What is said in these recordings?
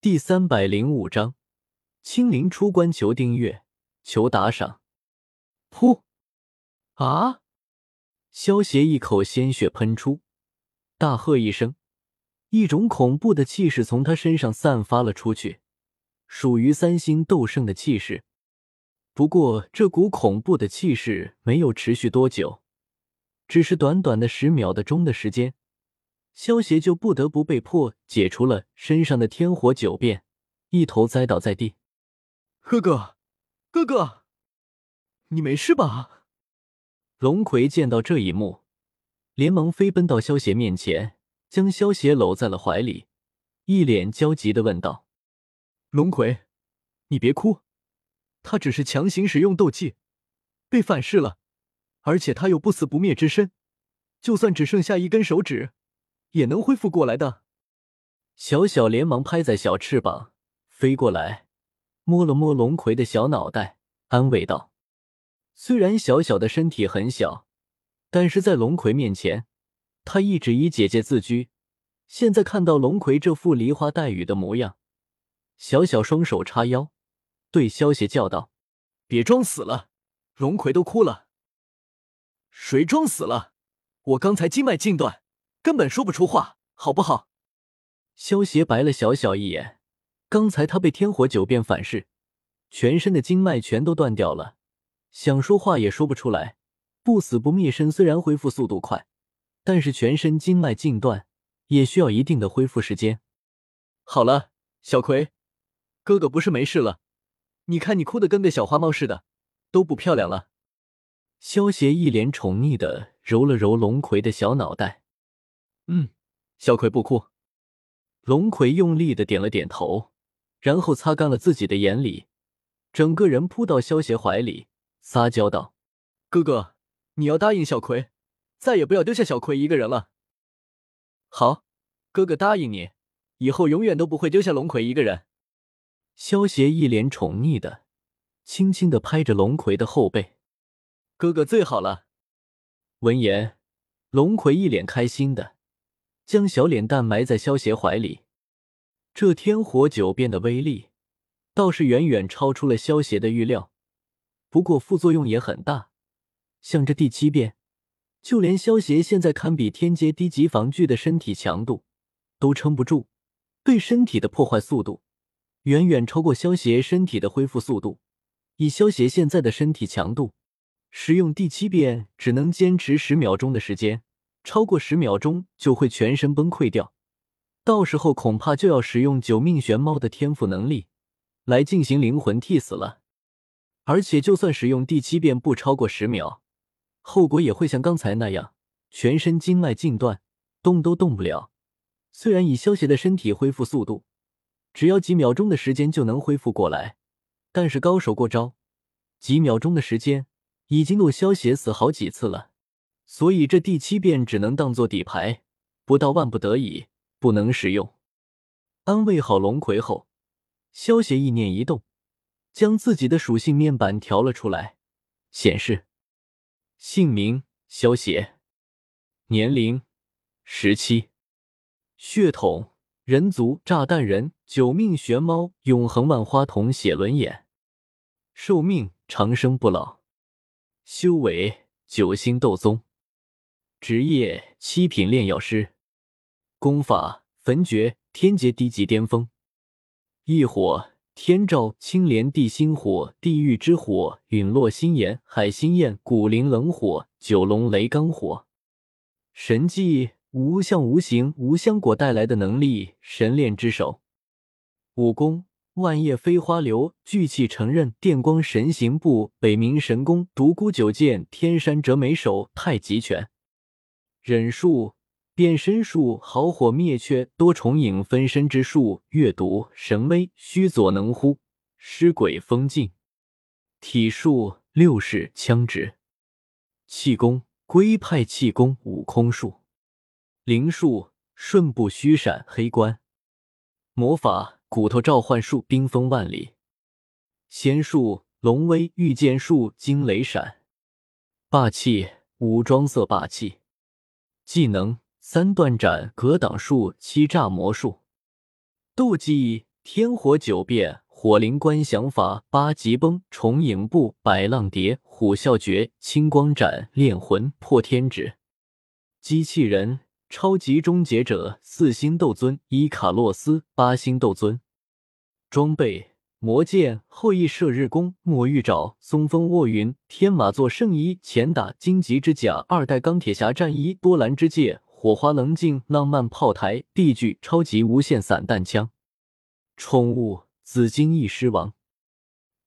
第三百零五章，青灵出关，求订阅，求打赏。噗！啊！萧邪一口鲜血喷出，大喝一声，一种恐怖的气势从他身上散发了出去，属于三星斗圣的气势。不过，这股恐怖的气势没有持续多久，只是短短的十秒的钟的时间。萧邪就不得不被迫解除了身上的天火九变，一头栽倒在地。哥哥，哥哥，你没事吧？龙葵见到这一幕，连忙飞奔到萧邪面前，将萧邪搂在了怀里，一脸焦急的问道：“龙葵，你别哭，他只是强行使用斗技，被反噬了，而且他有不死不灭之身，就算只剩下一根手指。”也能恢复过来的。小小连忙拍在小翅膀，飞过来，摸了摸龙葵的小脑袋，安慰道：“虽然小小的身体很小，但是在龙葵面前，他一直以姐姐自居。现在看到龙葵这副梨花带雨的模样，小小双手叉腰，对萧邪叫道：‘别装死了，龙葵都哭了。’谁装死了？我刚才经脉尽断。”根本说不出话，好不好？萧邪白了小小一眼，刚才他被天火九变反噬，全身的经脉全都断掉了，想说话也说不出来。不死不灭身虽然恢复速度快，但是全身经脉尽断也需要一定的恢复时间。好了，小葵，哥哥不是没事了，你看你哭得跟个小花猫似的，都不漂亮了。萧邪一脸宠溺的揉了揉龙葵的小脑袋。嗯，小葵不哭。龙葵用力的点了点头，然后擦干了自己的眼里，整个人扑到萧邪怀里，撒娇道：“哥哥，你要答应小葵，再也不要丢下小葵一个人了。”好，哥哥答应你，以后永远都不会丢下龙葵一个人。萧邪一脸宠溺的，轻轻的拍着龙葵的后背：“哥哥最好了。”闻言，龙葵一脸开心的。将小脸蛋埋在萧邪怀里，这天火九变的威力倒是远远超出了萧邪的预料，不过副作用也很大。像这第七变，就连萧邪现在堪比天阶低级防具的身体强度都撑不住，对身体的破坏速度远远超过萧邪身体的恢复速度。以萧邪现在的身体强度，使用第七变只能坚持十秒钟的时间。超过十秒钟就会全身崩溃掉，到时候恐怕就要使用九命玄猫的天赋能力来进行灵魂替死了。而且，就算使用第七遍不超过十秒，后果也会像刚才那样，全身经脉尽断，动都动不了。虽然以萧邪的身体恢复速度，只要几秒钟的时间就能恢复过来，但是高手过招，几秒钟的时间已经够萧邪死好几次了。所以这第七变只能当做底牌，不到万不得已不能使用。安慰好龙葵后，萧邪意念一动，将自己的属性面板调了出来，显示姓名：萧邪，年龄：十七，血统：人族，炸弹人，九命玄猫，永恒万花筒，写轮眼，寿命：长生不老，修为：九星斗宗。职业七品炼药师，功法焚诀天劫低级巅峰，异火天照青莲地心火地狱之火陨落心炎海心焰古灵冷火九龙雷罡火，神技无相无形无香果带来的能力神炼之手，武功万叶飞花流聚气成刃电光神行步北冥神功独孤九剑天山折梅手太极拳。忍术、变身术、好火灭却、多重影分身之术、阅读、神威、虚左能乎、尸鬼封禁、体术、六式枪指、气功、龟派气功、悟空术、灵术、瞬步虚闪、黑关、魔法、骨头召唤术、冰封万里、仙术、龙威、御剑术、惊雷闪、霸气、武装色霸气。技能三段斩格挡术欺诈魔术，斗技天火九变、火灵观想法、八极崩、重影步、百浪蝶、虎啸诀、青光斩、炼魂、破天指。机器人、超级终结者、四星斗尊、伊卡洛斯、八星斗尊。装备。魔剑、后羿射日弓、魔域爪、松风卧云、天马座圣衣、前打荆棘之甲、二代钢铁侠战衣、多兰之戒、火花棱镜、浪漫炮台、地具、超级无限散弹枪。宠物：紫金翼狮王。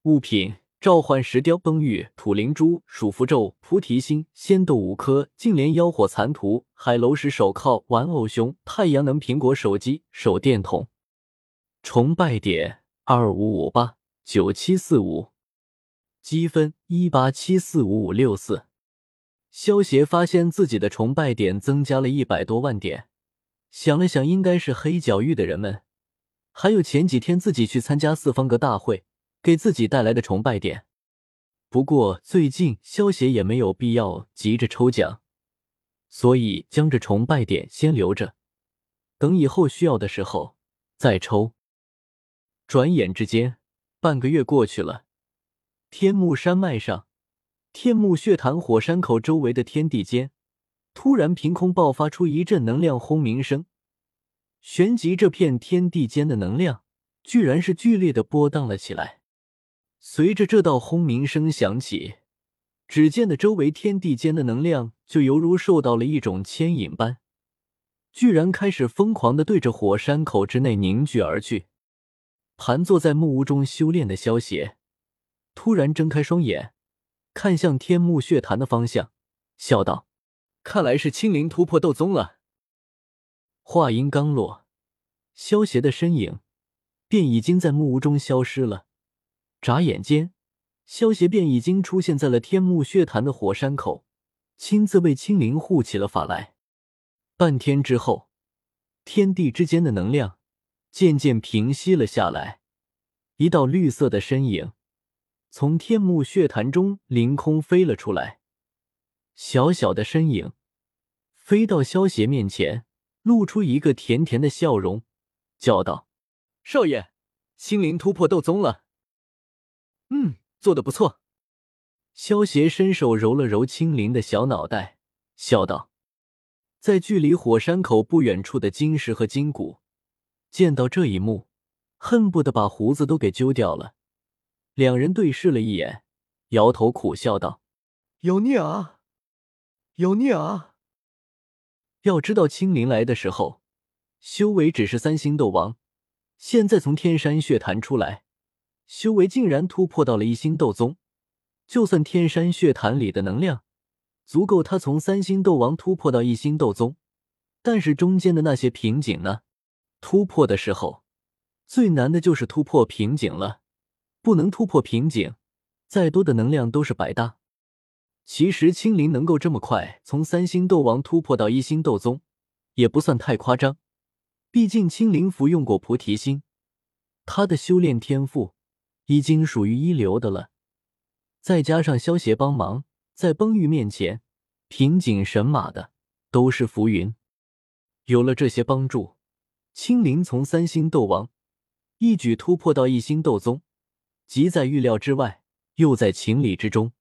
物品：召唤石雕、崩玉、土灵珠、鼠符咒、菩提心、仙豆五颗、净莲妖火残图、海楼石手铐、玩偶熊、太阳能苹果手机、手电筒。崇拜点。二五五八九七四五，积分一八七四五五六四。萧协发现自己的崇拜点增加了一百多万点，想了想，应该是黑角域的人们，还有前几天自己去参加四方阁大会给自己带来的崇拜点。不过最近萧协也没有必要急着抽奖，所以将这崇拜点先留着，等以后需要的时候再抽。转眼之间，半个月过去了。天目山脉上，天目血潭火山口周围的天地间，突然凭空爆发出一阵能量轰鸣声，旋即这片天地间的能量，居然是剧烈的波荡了起来。随着这道轰鸣声响起，只见的周围天地间的能量，就犹如受到了一种牵引般，居然开始疯狂的对着火山口之内凝聚而去。盘坐在木屋中修炼的萧邪，突然睁开双眼，看向天幕血潭的方向，笑道：“看来是青灵突破斗宗了。”话音刚落，萧邪的身影便已经在木屋中消失了。眨眼间，萧邪便已经出现在了天幕血潭的火山口，亲自为青灵护起了法来。半天之后，天地之间的能量。渐渐平息了下来，一道绿色的身影从天幕血潭中凌空飞了出来。小小的身影飞到萧邪面前，露出一个甜甜的笑容，叫道：“少爷，心灵突破斗宗了。”“嗯，做的不错。”萧邪伸手揉了揉青灵的小脑袋，笑道：“在距离火山口不远处的金石和金骨。”见到这一幕，恨不得把胡子都给揪掉了。两人对视了一眼，摇头苦笑道：“有孽啊，有孽啊！”要知道，青灵来的时候，修为只是三星斗王，现在从天山血潭出来，修为竟然突破到了一星斗宗。就算天山血潭里的能量足够他从三星斗王突破到一星斗宗，但是中间的那些瓶颈呢？突破的时候，最难的就是突破瓶颈了。不能突破瓶颈，再多的能量都是白搭。其实青灵能够这么快从三星斗王突破到一星斗宗，也不算太夸张。毕竟青灵服用过菩提心，他的修炼天赋已经属于一流的了。再加上萧邪帮忙，在崩玉面前，瓶颈神马的都是浮云。有了这些帮助。青灵从三星斗王一举突破到一星斗宗，即在预料之外，又在情理之中。